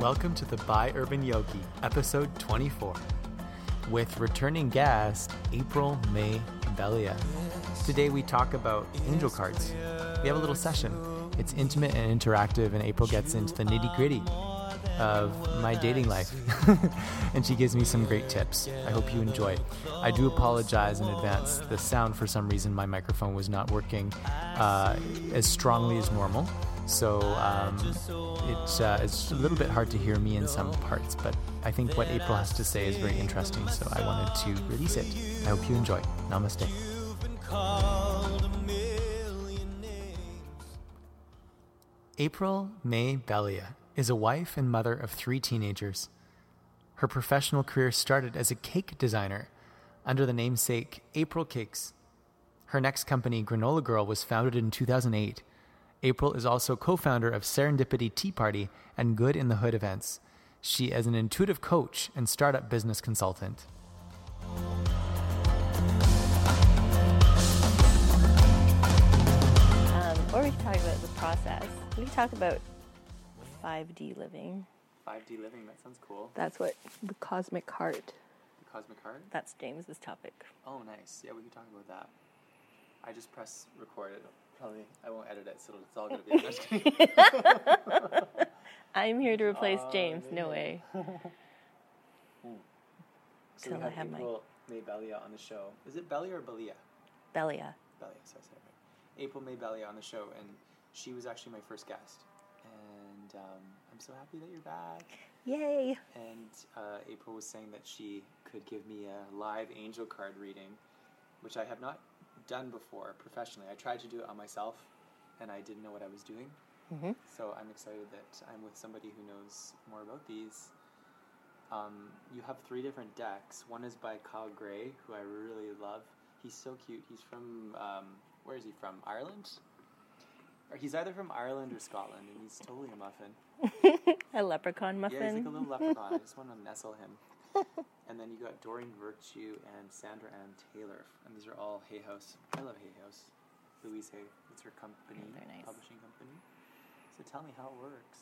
Welcome to the By Urban Yogi, episode 24, with returning guest April May Bellia. Today we talk about angel cards. We have a little session. It's intimate and interactive, and April gets into the nitty gritty of my dating life. and she gives me some great tips. I hope you enjoy. I do apologize in advance. The sound, for some reason, my microphone was not working uh, as strongly as normal. So um, it, uh, it's a little bit hard to hear me in some parts, but I think what April has to say is very interesting, so I wanted to release it. I hope you enjoy. Namaste. April May Bellia is a wife and mother of three teenagers. Her professional career started as a cake designer under the namesake April Cakes. Her next company, Granola Girl, was founded in 2008. April is also co founder of Serendipity Tea Party and Good in the Hood events. She is an intuitive coach and startup business consultant. Um, or we can talk about the process. We can talk about 5D living. 5D living, that sounds cool. That's what the cosmic heart. The cosmic Heart? That's James's topic. Oh, nice. Yeah, we can talk about that. I just press record it. Probably, I won't edit it, so it's all going to be. I'm here to replace Oh, James. No way. so Till we I have have my- April May Bellia on the show. Is it Bellia or Bellia? Bellia. Bellia, so I said right. April May Bellia on the show, and she was actually my first guest. And um, I'm so happy that you're back. Yay. And uh, April was saying that she could give me a live angel card reading, which I have not done before professionally. I tried to do it on myself, and I didn't know what I was doing. Mhm. So I'm excited that I'm with somebody who knows more about these. Um, you have three different decks. One is by Kyle Gray, who I really love. He's so cute. He's from um, where is he from? Ireland. Or he's either from Ireland or Scotland, and he's totally a muffin. A leprechaun muffin. Yeah, he's like a little leprechaun. I just want to nestle him. And then you got Doreen Virtue and Sandra Anne Taylor, and these are all Hay House. I love Hay House. Louise Hay, it's her company, nice. publishing company. So tell me how it works.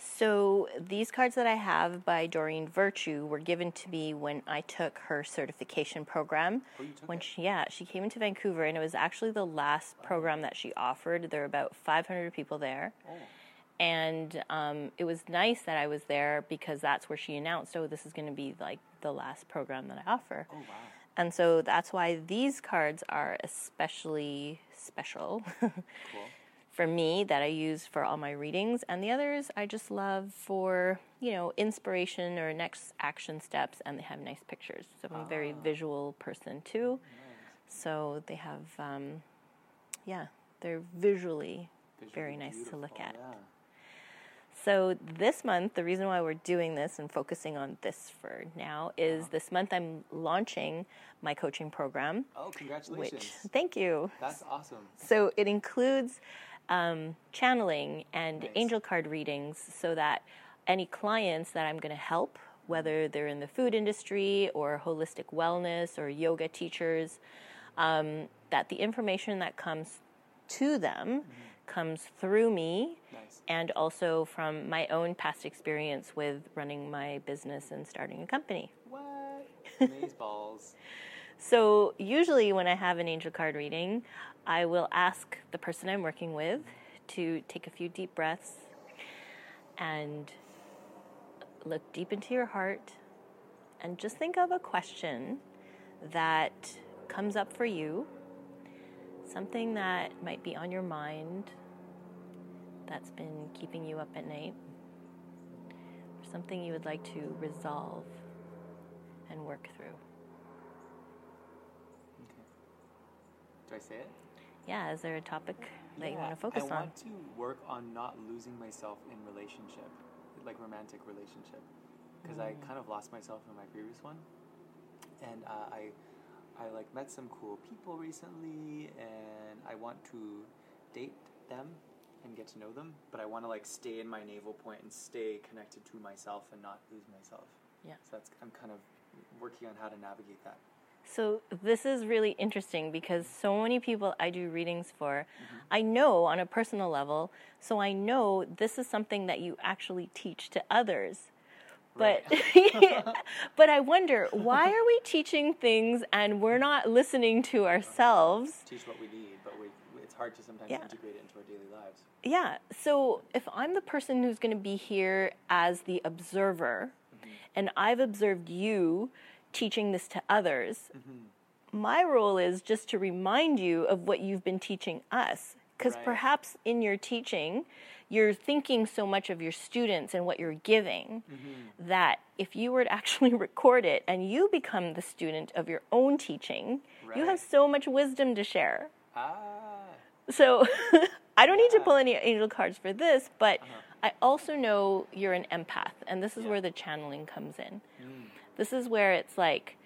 So these cards that I have by Doreen Virtue were given to me when I took her certification program. Oh, you took when it? she yeah, she came into Vancouver and it was actually the last program that she offered. There were about 500 people there. Oh, And um, it was nice that I was there because that's where she announced, oh, this is going to be like the last program that I offer. oh wow. And so that's why these cards are especially special Cool. for me that I use for all my readings. And the others I just love for, you know, inspiration or next action steps. And they have nice pictures. So I'm a very visual person too. So they have, um, yeah, they're visually very Visually nice to look at. Yeah. So this month, the reason why we're doing this and focusing on this for now is Uh-huh. this month I'm launching my coaching program. Oh, congratulations. Which, thank you. That's awesome. So it includes um, channeling and Nice. angel card readings so that any clients that I'm going to help, whether they're in the food industry or holistic wellness or yoga teachers, um, that the information that comes to them comes through me Nice. and also from my own past experience with running my business and starting a company. What? Maze balls. So, usually, when I have an angel card reading, I will ask the person I'm working with to take a few deep breaths and look deep into your heart and just think of a question that comes up for you, something that might be on your mind that's been keeping you up at night, or something you would like to resolve and work through. Okay. Do I say it? Yeah, is there a topic that you want to focus I on? I want to work on not losing myself in relationship, like romantic relationship, because I Mm. kind of lost myself in my previous one, and uh, I, I like met some cool people recently, and I want to date them and get to know them, but I want to like stay in my navel point and stay connected to myself and not lose myself. Yeah. So that's I'm kind of working on how to navigate that. So this is really interesting because so many people I do readings for, mm-hmm. I know on a personal level, so I know this is something that you actually teach to others. But but I wonder why are we teaching things and we're not listening to ourselves? Teach what we need, but we, it's hard to sometimes Yeah. integrate it into our daily lives. Yeah. So if I'm the person who's going to be here as the observer, mm-hmm. and I've observed you teaching this to others, mm-hmm. my role is just to remind you of what you've been teaching us. Because Right. perhaps in your teaching, you're thinking so much of your students and what you're giving that if you were to actually record it and you become the student of your own teaching, you have so much wisdom to share. Ah, So I don't need to pull any angel cards for this, but I also know you're an empath, and this is Yeah. where the channeling comes in. This is where it's like,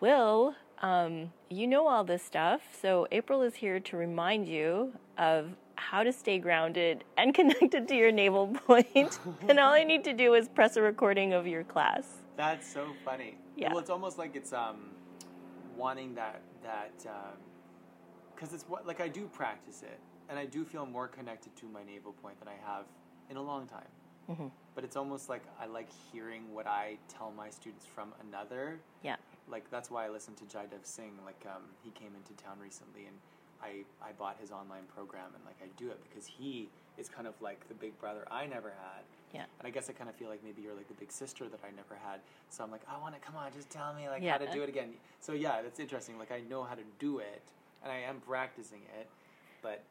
Will, um, you know all this stuff, so April is here to remind you of how to stay grounded and connected to your navel point, and all I need to do is press a recording of your class. that's so funny. Yeah. Well, it's almost like it's um, wanting that that because it's what like I do practice it, and I do feel more connected to my navel point than I have in a long time. Mm-hmm. But it's almost like I like hearing what I tell my students from another Yeah. like that's why I listened to Jaidev Singh. Like um, he came into town recently, and I I bought his online program, and like I do it because he is kind of like the big brother I never had. Yeah. And I guess I kind of feel like maybe you're like the big sister that I never had. So I'm like, I want to come on, just tell me like how to do it again. So yeah, that's interesting. Like I know how to do it, and I am practicing it, but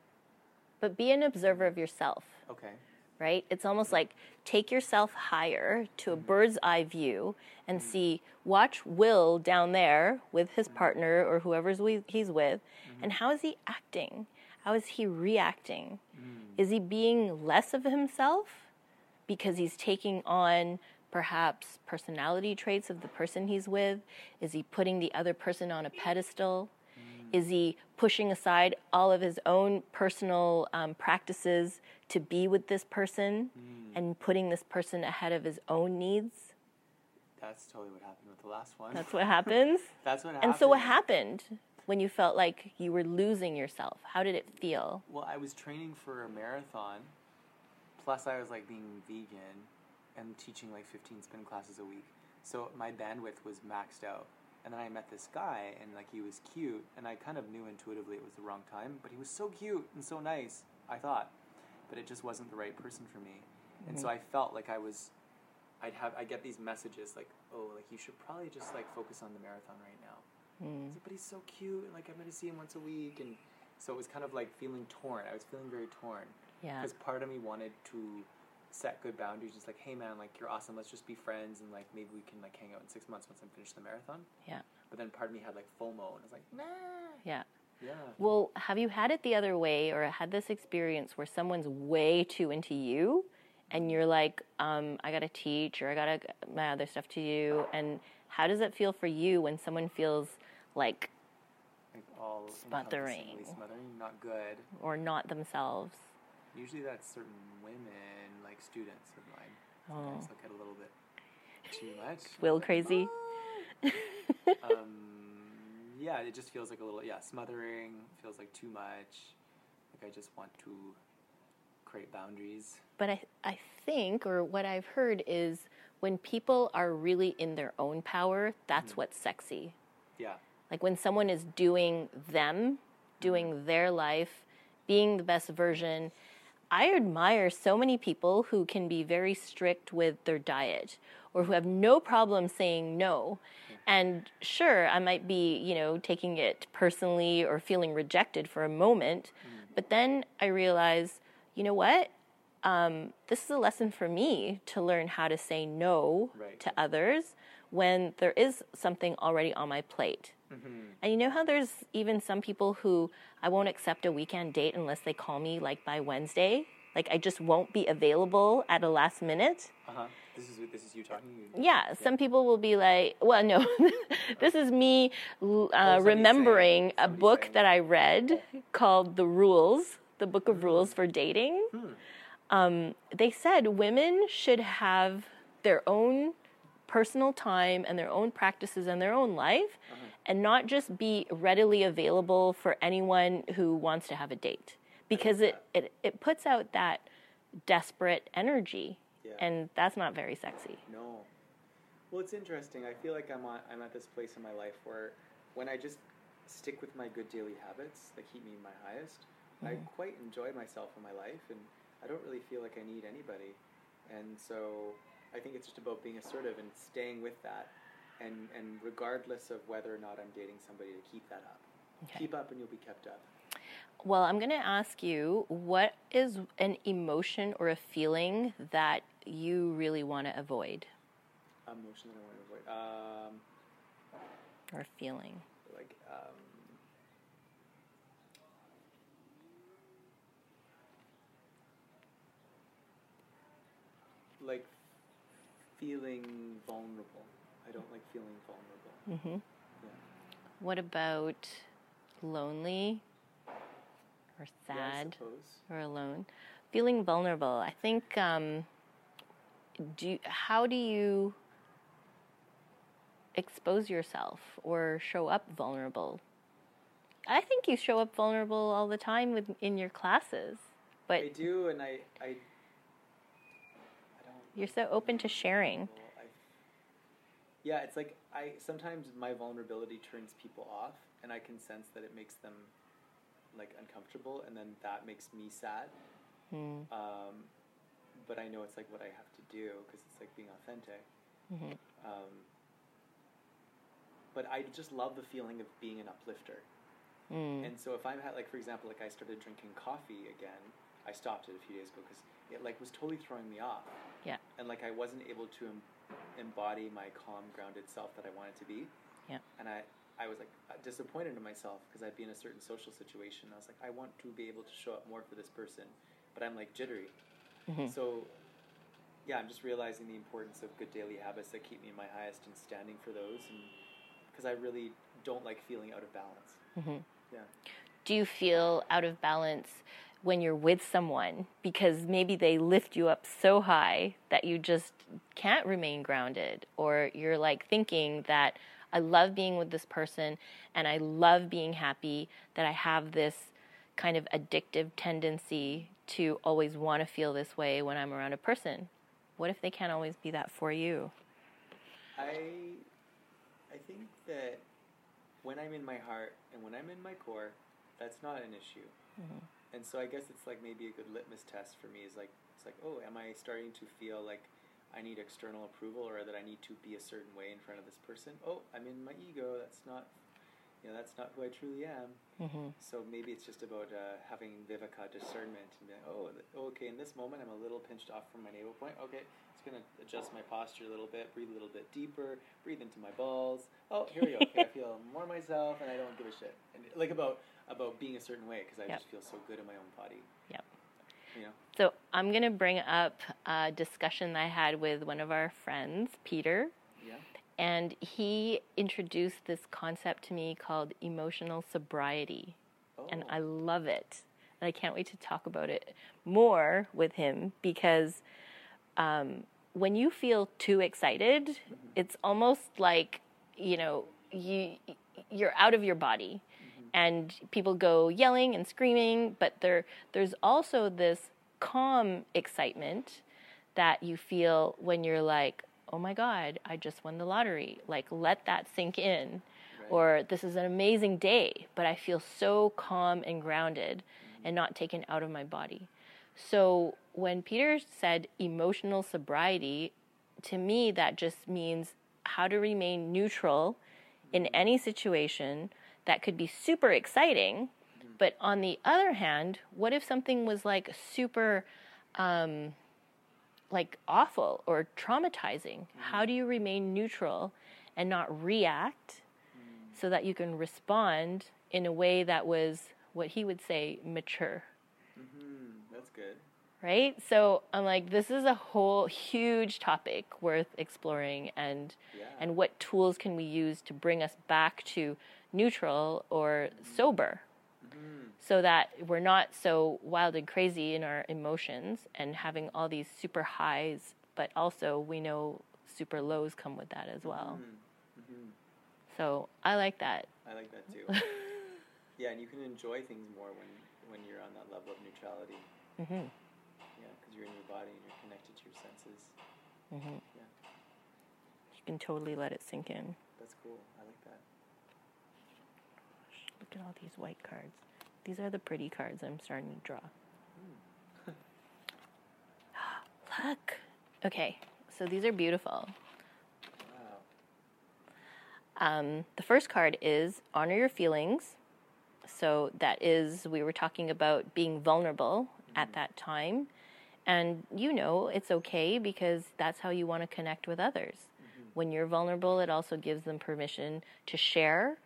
But be an observer of yourself. okay. Right? It's almost like take yourself higher to a bird's eye view and mm-hmm. see, watch Will down there with his mm-hmm. partner or whoever's we, he's with, mm-hmm. and how is he acting? How is he reacting? Mm. Is he being less of himself because he's taking on perhaps personality traits of the person he's with? Is he putting the other person on a pedestal? Is he pushing aside all of his own personal um, practices to be with this person and putting this person ahead of his own needs? That's totally what happened with the last one. That's what happens. That's what happened. and so, what happened when you felt like you were losing yourself? How did it feel? Well, I was training for a marathon, plus I was like being vegan and teaching like 15 spin classes a week. So my bandwidth was maxed out. And then I met this guy and like he was cute and I kind of knew intuitively it was the wrong time, but he was so cute and so nice, I thought. But it just wasn't the right person for me. And so I felt like I was I'd have I get these messages like, "Oh, like you should probably just like focus on the marathon right now." Hmm. Was like, but he's so cute, and like I'm gonna see him once a week, and so it was kind of like feeling torn. I was feeling very torn Yeah. because part of me wanted to set good boundaries. Just like, hey man, like you're awesome. Let's just be friends, and like maybe we can like hang out in six months once I'm finished the marathon. Yeah. But then part of me had like FOMO, and I was like, nah, Yeah. yeah. Well, have you had it the other way or had this experience where someone's way too into you and you're like, um, I gotta teach or I gotta my other stuff to you? And how does it feel for you when someone feels like Like all Smothering. smothering, not good. or not themselves? Usually that's certain women, like students of mine. Sometimes they'll get a little bit too much. Will crazy? um, yeah, it just feels like a little yeah smothering. Feels like too much. Like I just want to create boundaries. But I, I think, or what I've heard is when people are really in their own power, that's what's sexy. Yeah, Like when someone is doing them, doing their life, being the best version. I admire so many people who can be very strict with their diet or who have no problem saying no. And sure, I might be, you know, taking it personally or feeling rejected for a moment, but then I realize, you know what? Um, this is a lesson for me to learn how to say no Right. to others when there is something already on my plate. And you know how there's even some people who I won't accept a weekend date unless they call me like by Wednesday? Like I just won't be available at a last minute? uh huh. This is this is you talking. You- Yeah, some people will be like, well, no, this is me uh, remembering a book saying. that I read called The Rules, the Book of Rules for Dating. Um, they said women should have their own personal time and their own practices and their own life, and not just be readily available for anyone who wants to have a date because it, it, it puts out that desperate energy Yeah. and that's not very sexy. No. Well, it's interesting. I feel like I'm on, I'm at this place in my life where when I just stick with my good daily habits that keep me in my highest, I mm-hmm. quite enjoy myself in my life, and I don't really feel like I need anybody. And so I think it's just about being assertive and staying with that, and and regardless of whether or not I'm dating somebody, to keep that up. Okay. Keep up, and you'll be kept up. Well, I'm going to ask you what is an emotion or a feeling that you really want to avoid Emotion that I want to avoid. Um, or feeling? like um, like feeling vulnerable. I don't like feeling vulnerable. Mm-hmm. Yeah. What about lonely or sad suppose. or alone? Feeling vulnerable. I think. Um, do how do you expose yourself or show up vulnerable? I think you show up vulnerable all the time with, in your classes, but I do, and I, I, I don't. you're so open to sharing. I, yeah, it's like I sometimes my vulnerability turns people off, and I can sense that it makes them like uncomfortable, and then that makes me sad. Mm, Um, but I know it's like what I have to do because it's like being authentic. mhm. Um, but I just love the feeling of being an uplifter. Mm, And so if I'm had like for example like I started drinking coffee again, I stopped it a few days ago because it like was totally throwing me off. Yeah. And like I wasn't able to embody my calm, grounded self that I wanted to be. Yeah. And I I was like uh, disappointed in myself because I'd be in a certain social situation. I was like I want to be able to show up more for this person, but I'm like jittery. mhm. So, yeah, I'm just realizing the importance of good daily habits that keep me in my highest and standing for those, and because I really don't like feeling out of balance. Mhm. Yeah. do you feel out of balance when you're with someone because maybe they lift you up so high that you just can't remain grounded or you're like thinking that I love being with this person and I love being happy that I have this kind of addictive tendency to always want to feel this way when I'm around a person what if they can't always be that for you I, I think that when I'm in my heart and when I'm in my core, that's not an issue. Mhm. And so I guess it's like maybe a good litmus test for me is like it's like oh, am I starting to feel like I need external approval or that I need to be a certain way in front of this person? Oh, I'm in my ego. That's not, you know, that's not who I truly am. mm-hmm. So maybe it's just about uh, having viveka discernment and be like, oh, th- okay, in this moment I'm a little pinched off from my navel point. Okay, it's gonna adjust my posture a little bit, breathe a little bit deeper, breathe into my balls. Oh, here we go. Okay, I feel more myself, and I don't give a shit. And like about about being a certain way because I Yep. just feel so good in my own body. Yep. You know. So I'm going to bring up a discussion I had with one of our friends, Peter, Yeah. and he introduced this concept to me called emotional sobriety, Oh. and I love it. And I can't wait to talk about it more with him because um, when you feel too excited, it's almost like you know you you're out of your body and people go yelling and screaming, but there there's also this calm excitement that you feel when you're like, "Oh my god, I just won the lottery." Like let that sink in. Right. Or this is an amazing day, but I feel so calm and grounded mm-hmm. and not taken out of my body. So when Peter said emotional sobriety, to me that just means how to remain neutral in mm-hmm. any situation that could be super exciting. But on the other hand, what if something was like super um, like awful or traumatizing? How do you remain neutral and not react so that you can respond in a way that was what he would say mature? hmm That's good. right? So I'm like, this is a whole huge topic worth exploring, and Yeah. and what tools can we use to bring us back to neutral or sober, so that we're not so wild and crazy in our emotions and having all these super highs, but also we know super lows come with that as well. Mhm. Mhm. So I like that. I like that too. yeah, and you can enjoy things more when when you're on that level of neutrality. hmm Yeah, because you're in your body and you're connected to your senses. hmm Yeah. You can totally let it sink in. That's cool. I like that. At all these white cards. These are the pretty cards I'm starting to draw. Hmm. Look. Okay, so these are beautiful. Wow. Um, the first card is honor your feelings. So that is, we were talking about being vulnerable at mm-hmm. that time. And you know it's okay because that's how you want to connect with others. Mm-hmm. When you're vulnerable, it also gives them permission to share.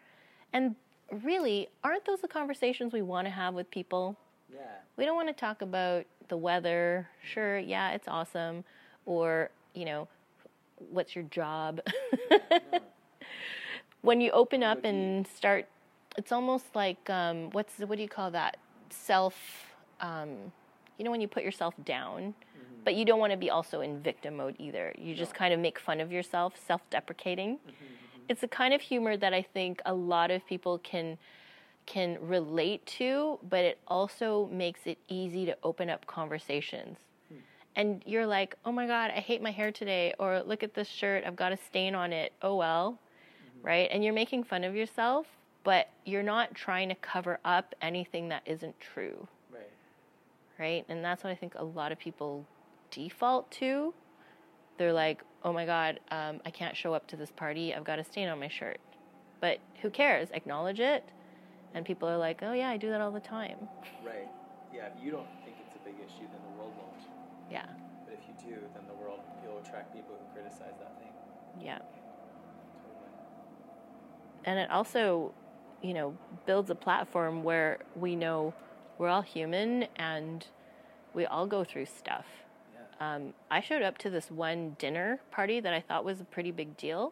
And really, aren't those the conversations we want to have with people? Yeah. We don't want to talk about the weather. Sure, yeah, it's awesome. Or, you know, what's your job? When you open up and start, it's almost like um, what's what do you call that? Self. Um, you know when you put yourself down, but you don't want to be also in victim mode either. You just No. kind of make fun of yourself, self-deprecating. It's a kind of humor that I think a lot of people can can relate to, but it also makes it easy to open up conversations. Hmm. And you're like, "Oh my god, I hate my hair today," or "Look at this shirt, I've got a stain on it." Oh well mm-hmm. right? And you're making fun of yourself, but you're not trying to cover up anything that isn't true, Right. right? And that's what I think a lot of people default to. They're like, oh my God, um, I can't show up to this party. I've got a stain on my shirt. But who cares? Acknowledge it. And people are like, oh yeah, I do that all the time. Right. Yeah. If you don't think it's a big issue, then the world won't. Yeah, But if you do, then the world you'll attract people who criticize that thing. yeah. Totally. and it also you know builds a platform where we know we're all human and we all go through stuff. Um, i showed up to this one dinner party that i thought was a pretty big deal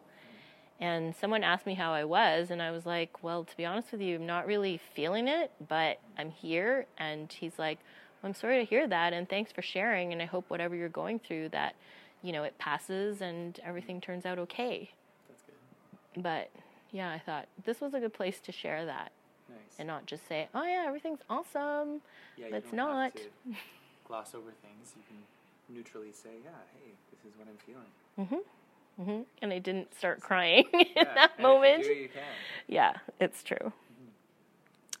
and someone asked me how i was and i was like well to be honest with you i'm not really feeling it but i'm here and he's like well, i'm sorry to hear that and thanks for sharing and i hope whatever you're going through that you know it passes and everything turns out okay That's good. but yeah, I thought this was a good place to share that Nice. and not just say, "Oh yeah, everything's awesome." yeah, you it's to gloss over things. You can neutrally say, "Yeah, hey, this is what I'm feeling." Mm-hmm. Mm-hmm. And I didn't start crying in Yeah, that you moment. you can. Yeah, it's true.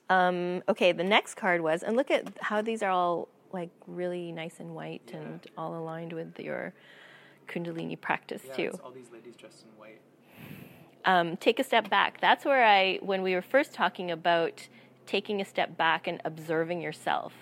Um, okay, the next card was, and look at how these are all like really nice and white Yeah. and all aligned with your Kundalini practice Yeah, too. it's all these ladies dressed in white. um, take a step back. That's where I, when we were first talking about taking a step back and observing yourself,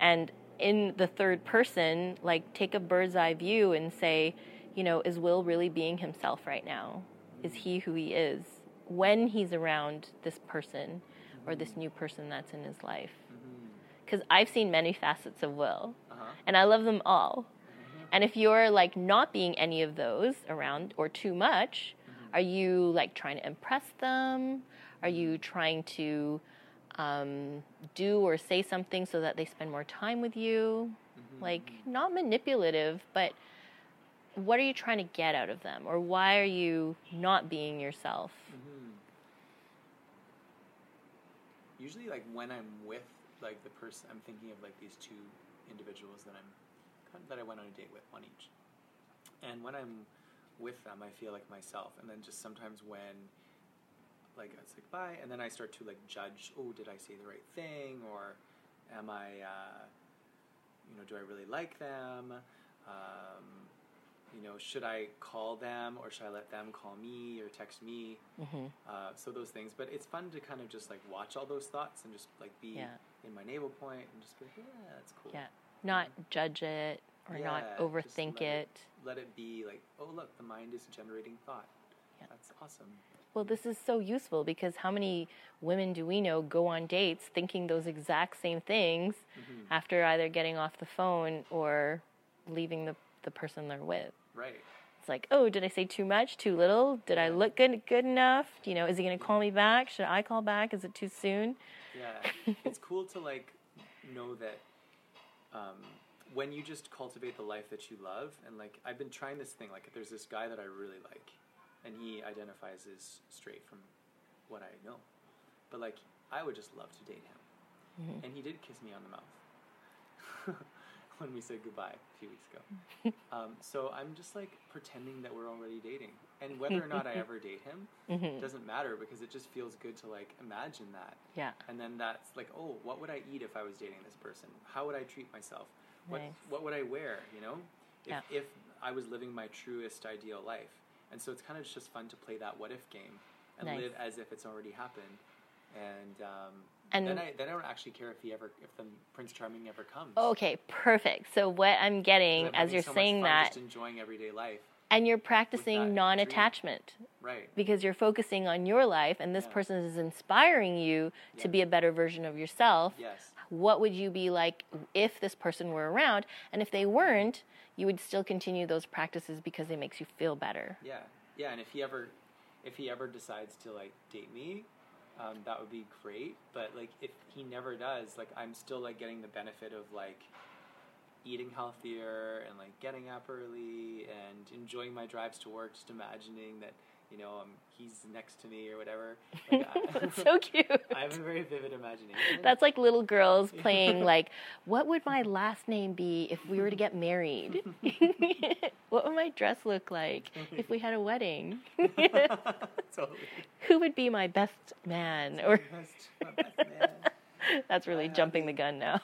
and in the third person, like take a bird's eye view and say, you know, is Will really being himself right now? Is he who he is when he's around this person or this new person that's in his life? Mm-hmm. Because I've seen many facets of Will, Uh-huh. and I love them all. Mm-hmm. And if you're like not being any of those around or too much, mm-hmm. are you like trying to impress them? Are you trying to um, do or say something so that they spend more time with you? Like, not manipulative, but what are you trying to get out of them? Or why are you not being yourself? Mm-hmm. Usually, like when I'm with like the person, I'm thinking of like these two individuals that I'm that I went on a date with, one each. And when I'm with them, I feel like myself. And then just sometimes when like it's like bye, and then I start to like judge. Oh, did I say the right thing, or am I, uh, you know, do I really like them? Um, you know, should I call them or should I let them call me or text me? hmm Uh, so those things, but it's fun to kind of just like watch all those thoughts and just like be Yeah. in my navel point and just be like, yeah, that's cool. Yeah. Not judge it or not Yeah, just overthink let it. Let it be like, oh look, the mind is generating thought. Yeah. That's awesome. Well, this is so useful because how many women do we know go on dates thinking those exact same things Mm-hmm. after either getting off the phone or leaving the, the person they're with? Right. It's like, oh, did I say too much, too little? Did I look good good enough? You know, is he going to call me back? Should I call back? Is it too soon? Yeah, it's cool to like know that um, when you just cultivate the life that you love, and like I've been trying this thing. Like, there's this guy that I really like, and he identifies as straight from what I know. But like, I would just love to date him, Mhm. and he did kiss me on the mouth when we said goodbye a few weeks ago. um, so I'm just like pretending that we're already dating, and whether or not I ever date him Mhm. doesn't matter because it just feels good to like imagine that. Yeah. And then that's like, oh, what would I eat if I was dating this person? How would I treat myself? What Nice. what would I wear? You know, if Yeah. if I was living my truest ideal life, and so it's kind of just fun to play that what if game and Nice. live as if it's already happened. And um, And- then I then I don't actually care if he ever if the Prince Charming ever comes. Okay, perfect. So what I'm getting as you're so saying fun that, just enjoying everyday life, and you're practicing non-attachment right? because you're focusing on your life, and this Yeah. person is inspiring you to be a better version of yourself. Yes. What would you be like if this person were around? And if they weren't, you would still continue those practices because it makes you feel better. Yeah, yeah, and if he ever, if he ever decides to like date me, um, that would be great. But like, if he never does, like, I'm still like getting the benefit of like eating healthier and like getting up early and enjoying my drives to work. Just imagining that you know um, he's next to me or whatever. Like, That's so cute. I have a very vivid imagination. That's like little girls playing like, what would my last name be if we were to get married? what would my dress look like if we had a wedding? totally. Who would be my best man? Or Best- my best man. that's really My jumping the gun now.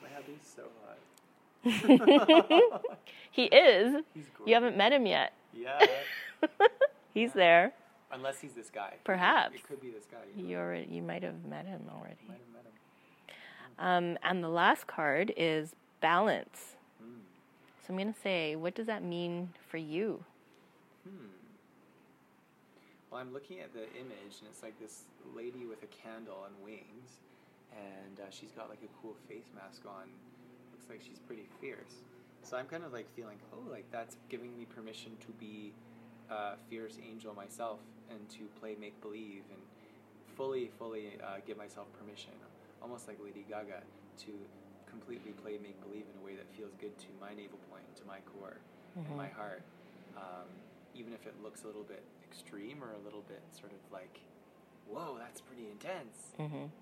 My hubby's so hot. He is. He's. You haven't met him yet. Yeah. He's there. Unless he's this guy. Perhaps. It could be this guy. You, know. You already, you might have met him already. Might have met him. Um, and the last card is balance. Hmm. So I'm going to say, what does that mean for you? Hmm. Well, I'm looking at the image, and it's like this lady with a candle and wings, and uh, she's got like a cool face mask on. Looks like she's pretty fierce. So I'm kind of like feeling, oh, like that's giving me permission to be a fierce angel myself and to play make believe and fully, fully uh, give myself permission, almost like Lady Gaga, to completely play make believe in a way that feels good to my navel point, to my core, and my heart. Um, even if it looks a little bit extreme or a little bit sort of like, whoa, that's pretty intense. hmm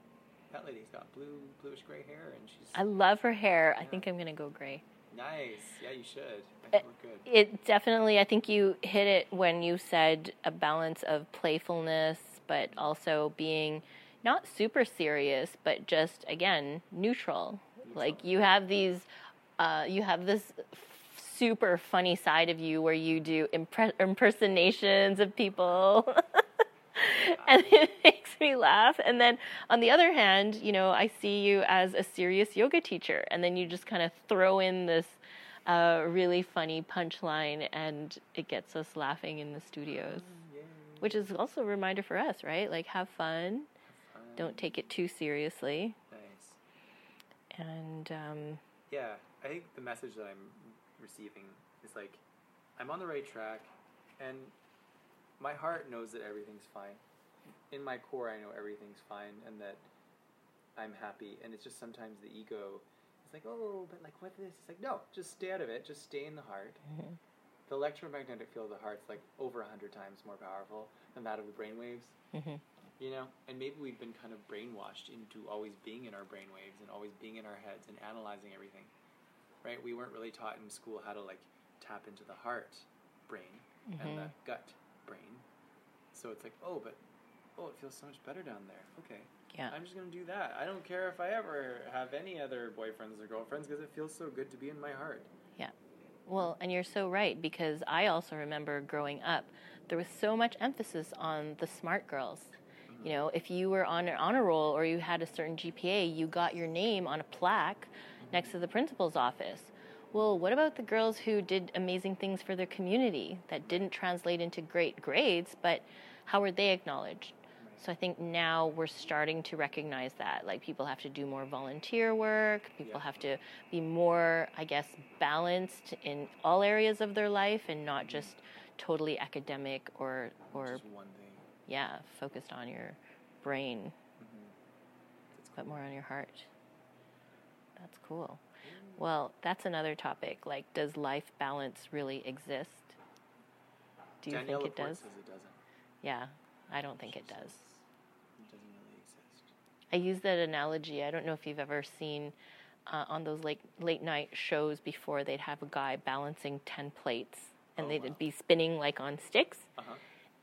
That lady's got blue, bluish gray hair, and she's I love her hair. I think I'm going to go gray. Nice. Yeah, you should. I Uh, think look good. It definitely, I think you hit it when you said a balance of playfulness, but also being not super serious, but just again neutral. Like you have these, uh, you have this super funny side of you where you do impre- impersonations of people. and it makes me laugh. And then on the other hand, you know, I see you as a serious yoga teacher, and then you just kind of throw in this uh, really funny punchline, and it gets us laughing in the studios, Yay. which is also a reminder for us, right? Like, have fun, Fun. don't take it too seriously, Nice. and um, Yeah, I think the message that I'm receiving is like, I'm on the right track, and my heart knows that everything's fine. In my core, I know everything's fine, and that I'm happy. And it's just sometimes the ego is like, oh, but like what this? It's like, no, just stay out of it. Just stay in the heart. Mhm. The electromagnetic field of the heart's like over a hundred times more powerful than that of the brainwaves. mhm. You know, and maybe we've been kind of brainwashed into always being in our brainwaves and always being in our heads and analyzing everything. Right? We weren't really taught in school how to like tap into the heart brain and the gut brain. So it's like, oh, but oh, it feels so much better down there. Okay. yeah, I'm just going to do that. I don't care if I ever have any other boyfriends or girlfriends because it feels so good to be in my heart. Yeah. Well, and you're so right because I also remember growing up, there was so much emphasis on the smart girls. Mm-hmm. You know, if you were on an honor roll or you had a certain GPA, you got your name on a plaque mm-hmm. next to the principal's office. Well, what about the girls who did amazing things for their community that didn't translate into great grades, but how were they acknowledged? So I think now we're starting to recognize that. Like people have to do more volunteer work, people Yeah. have to be more, I guess, balanced in all areas of their life and not just totally academic or or Just one thing. yeah, focused on your brain, hmm That's but more on your heart. That's cool. Well, that's another topic. Like, does life balance really exist? Do you Danielle think it does? it doesn't. Yeah, I don't think it does. says It doesn't really exist. I use that analogy. I don't know if you've ever seen uh, on those late late night shows before. They'd have a guy balancing ten plates, and Oh, they'd wow. be spinning like on sticks. Uh-huh.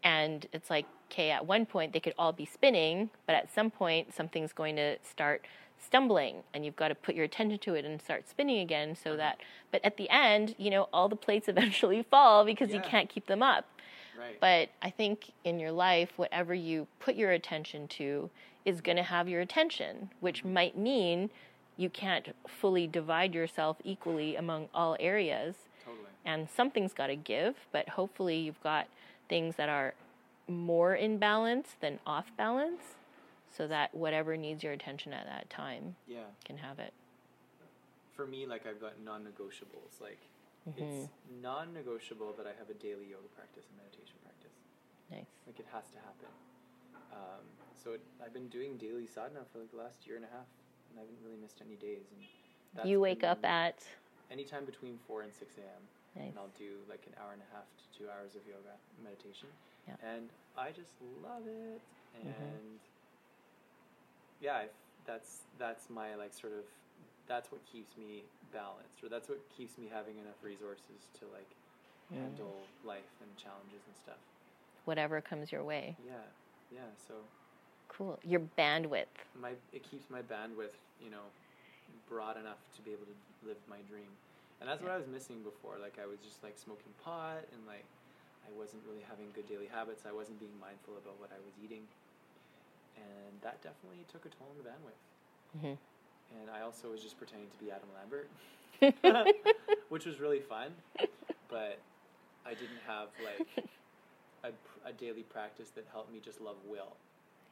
And it's like, okay, at one point they could all be spinning, but at some point something's going to start stumbling, and you've got to put your attention to it and start spinning again. So that, but at the end, you know, all the plates eventually fall because you can't keep them up. Right. But I think in your life, whatever you put your attention to is going to have your attention, which might mean you can't fully divide yourself equally among all areas. totally. And something's got to give, but hopefully you've got things that are more in balance than off balance so that whatever needs your attention at that time Yeah. can have it. For me, like I've got non-negotiables. Like Mm-hmm. it's non-negotiable that I have a daily yoga practice and meditation practice. Nice. Like it has to happen. Um, so it, I've been doing daily sadhana for like the last year and a half, and I haven't really missed any days. And that's you wake up at. anytime between four and six a.m. Nice. and I'll do like an hour and a half to two hours of yoga meditation, Yeah. and I just love it. And Mhm. yeah, that's that's my like sort of that's what keeps me balanced, or that's what keeps me having enough resources to like Mm. handle life and challenges and stuff. Whatever comes your way. Yeah, yeah. So Cool. Your bandwidth. my it keeps my bandwidth, you know, broad enough to be able to live my dream. And that's what I was missing before. Like I was just like smoking pot and like I wasn't really having good daily habits. I wasn't being mindful about what I was eating. And that definitely took a toll on the bandwidth. Mhm. And I also was just pretending to be Adam Lambert, which was really fun. But I didn't have like a, a daily practice that helped me just love Will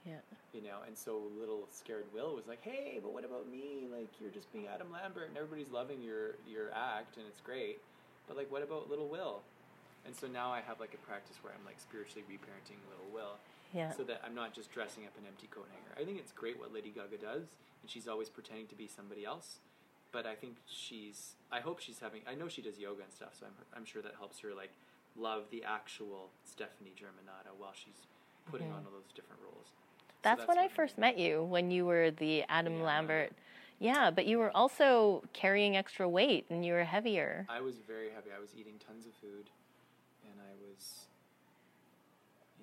Yeah. you know, and so little scared Will was like, "Hey, but what about me? Like, you're just being Adam Lambert, and everybody's loving your your act, and it's great. But like, what about little Will?" And so now I have like a practice where I'm like spiritually reparenting little Will, Yeah. so that I'm not just dressing up an empty coat hanger. I think it's great what Lady Gaga does, and she's always pretending to be somebody else. But I think she's. I hope she's having. I know she does yoga and stuff, so I'm I'm sure that helps her like love the actual Stefani Germanotta while she's putting Mhm. on all those different roles. So That's, when I first met you, when you were the Adam Yeah, Lambert. Yeah, but you were also carrying extra weight and you were heavier. I was very heavy. I was eating tons of food, and I was,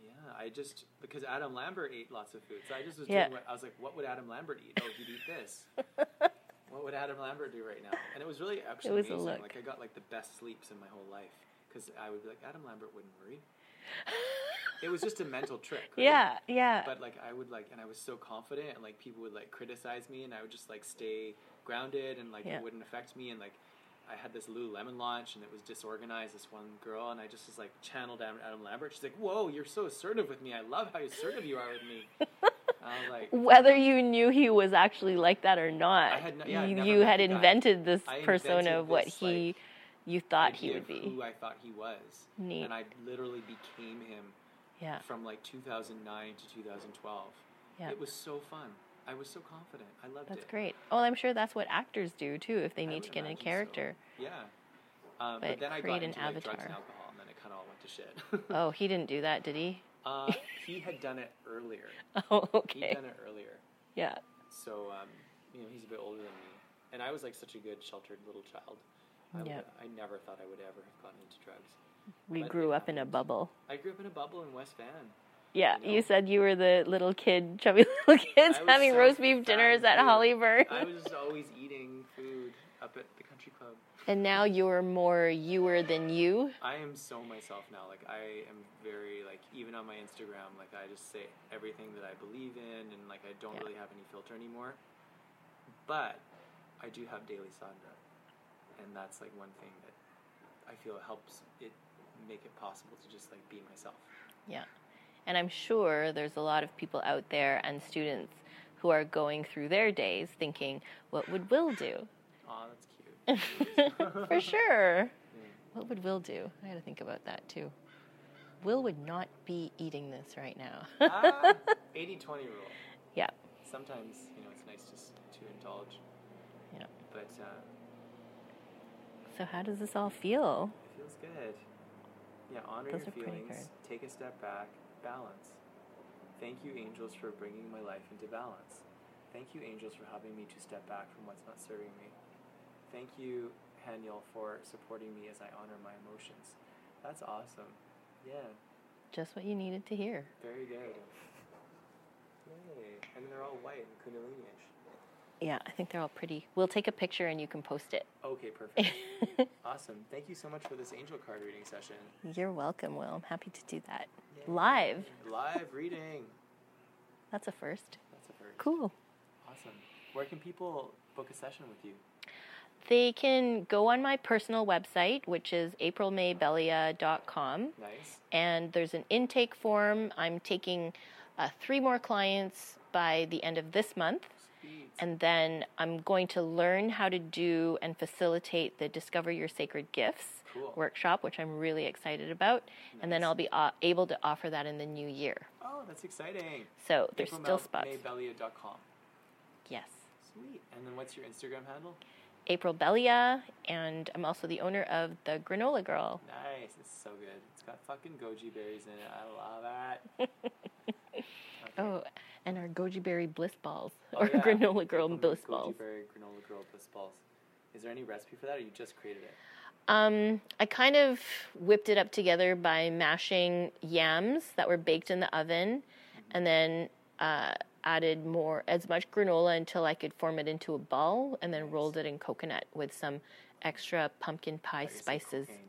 yeah, I just because Adam Lambert ate lots of food, so I just was Yeah. doing what I was like. What would Adam Lambert eat? Oh, he'd eat this. what would Adam Lambert do right now? And it was really actually was a amazing. look. Like I got like the best sleeps in my whole life because I would be like Adam Lambert wouldn't worry. It was just a mental trick. right? Yeah, yeah. But like I would like, and I was so confident, and like people would like criticize me, and I would just like stay grounded, and like Yeah. it wouldn't affect me, and like I had this Lululemon launch, and it was disorganized. This one girl, and I just was like channeled Adam, Adam Lambert. She's like, "Whoa, you're so assertive with me. I love how assertive you are with me." I was like, Whether you knew he was actually like that or not, I had no- yeah, you, you had invented this I persona invented of what this, he like, you thought he would be. who I thought he was, Neat. and I literally became him Yeah, from like 2009 to 2012. yeah. It was so fun. I was so confident. I loved That's it. That's great. Well, I'm sure that's what actors do too if they need to get in a imagine so. character. Yeah. Um, but, But then I create got an into like, drugs avatar. and alcohol, and then it kind of all went to shit. Oh, he didn't do that, did he? uh, he had done it earlier. Oh, okay. He'd done it earlier. Yeah. So, um, you know, he's a bit older than me. And I was like such a good, sheltered little child. I, would- Yep. I never thought I would ever have gotten into drugs. We But grew up in a bubble. I grew up in a bubble in West Van. Yeah, You you said you were the little kid, chubby little kids having so roast beef dinners at. Hollyburn. I was always eating food up at the country club. And now you're more youer than you. I am so myself now. Like I am very like even on my Instagram, like I just say everything that I believe in, and like I don't Yeah. really have any filter anymore. But I do have daily sadhana, and that's like one thing that I feel helps it make it possible to just like be myself. Yeah. And I'm sure there's a lot of people out there and students who are going through their days thinking, what would Will do? Aw, that's cute. For sure. Yeah. What would Will do? I got to think about that too. Will would not be eating this right now. ah, 80-20 rule. yeah. Sometimes you know it's nice just to indulge, Yeah. but uh, So how does this all feel? it feels good. Yeah, honor Those your feelings. Take a step back. Balance. Thank you, angels, for bringing my life into balance. Thank you, angels, for helping me to step back from what's not serving me. Thank you, Haniel, for supporting me as I honor my emotions. That's awesome. Yeah, Just what you needed to hear. very good. Yay. And they're all white and Kundalini-ish. Yeah, I think they're all pretty. We'll take a picture and you can post it. Okay, perfect. awesome. Thank you so much for this angel card reading session. You're welcome, Will. I'm happy to do that. Yay. Live. Live reading. That's a first. That's a first. Cool. Awesome. Where can people book a session with you? They can go on my personal website, which is aprilmaybellia.com, Nice. and there's an intake form. I'm taking uh, three more clients by the end of this month. And then I'm going to learn how to do and facilitate the Discover Your Sacred Gifts Cool. workshop, which I'm really excited about. And then I'll be uh, able to offer that in the new year. Oh, that's exciting. So there's still spots. AprilMaybellia.com. Yes. Sweet. And then what's your Instagram handle? April Bellia, and I'm also the owner of the Granola Girl. Nice. It's so good. It's got fucking goji berries in it. I love it. Oh, and our goji berry bliss balls, Oh, or yeah. granola girl bliss goji balls. berry granola girl bliss balls. Is there any recipe for that, or you just created it? Um, I kind of whipped it up together by mashing yams that were baked in the oven, and then uh, added more as much granola until I could form it into a ball, and then rolled it in coconut with some extra pumpkin pie it's spices. cocaine.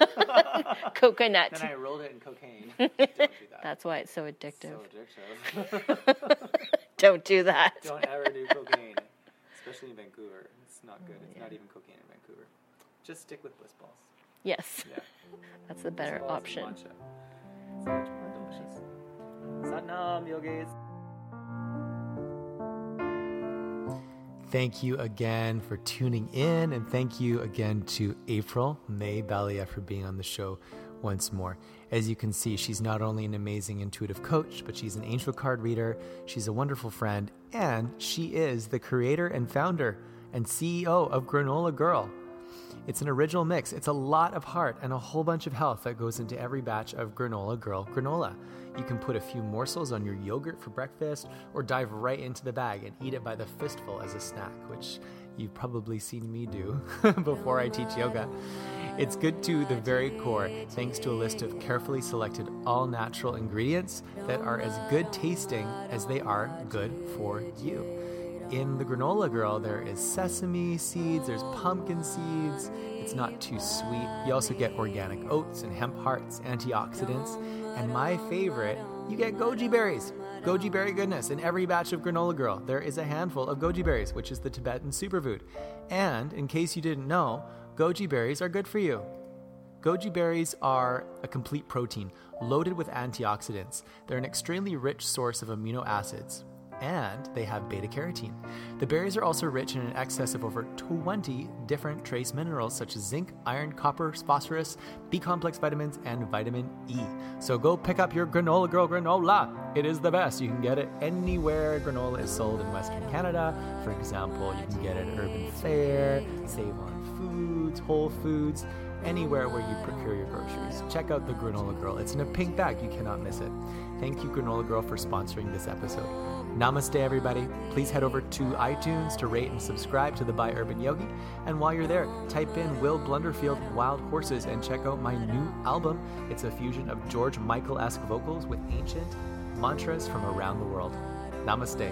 coconut. Then I rolled it in cocaine. Don't do that. That's why it's so addictive. So addictive. Don't do that. Don't ever do cocaine, especially in Vancouver. It's not good. It's oh, not even cocaine in Vancouver. Just stick with bliss balls. Yes, Yeah. that's the better option. matcha. It's much more delicious. Satnam, yogis. Thank you again for tuning in, and thank you again to April May Bellia for being on the show once more. As you can see, she's not only an amazing intuitive coach, but she's an angel card reader, she's a wonderful friend, and she is the creator and founder and CEO of Granola Girl. It's an original mix. It's a lot of heart and a whole bunch of health that goes into every batch of Granola Girl granola. You can put a few morsels on your yogurt for breakfast or dive right into the bag and eat it by the fistful as a snack, which you've probably seen me do before I teach yoga. It's good to the very core thanks to a list of carefully selected all natural ingredients that are as good tasting as they are good for you. In the granola girl, there is sesame seeds, there's pumpkin seeds. It's not too sweet. You also get organic oats and hemp hearts, antioxidants, and my favorite, you get goji berries. Goji berry goodness. In every batch of granola girl, there is a handful of goji berries, which is the Tibetan superfood. And in case you didn't know, goji berries are good for you. Goji berries are a complete protein loaded with antioxidants. They're an extremely rich source of amino acids, and they have beta carotene. The berries are also rich in an excess of over 20 different trace minerals such as zinc, iron, copper, phosphorus, B complex vitamins, and vitamin E. So go pick up your Granola Girl granola. It is the best. You can get it anywhere granola is sold in Western Canada. For example, you can get it at Urban Fare, Save on Foods, Whole Foods anywhere where you procure your groceries. Check out the Granola Girl. It's in a pink bag. You cannot miss it. Thank you, Granola Girl, for sponsoring this episode. Namaste, everybody. Please head over to iTunes to rate and subscribe to the By Urban Yogi. And while you're there, type in Will Blunderfield Wild Horses and check out my new album. It's a fusion of George Michael esque vocals with ancient mantras from around the world. Namaste.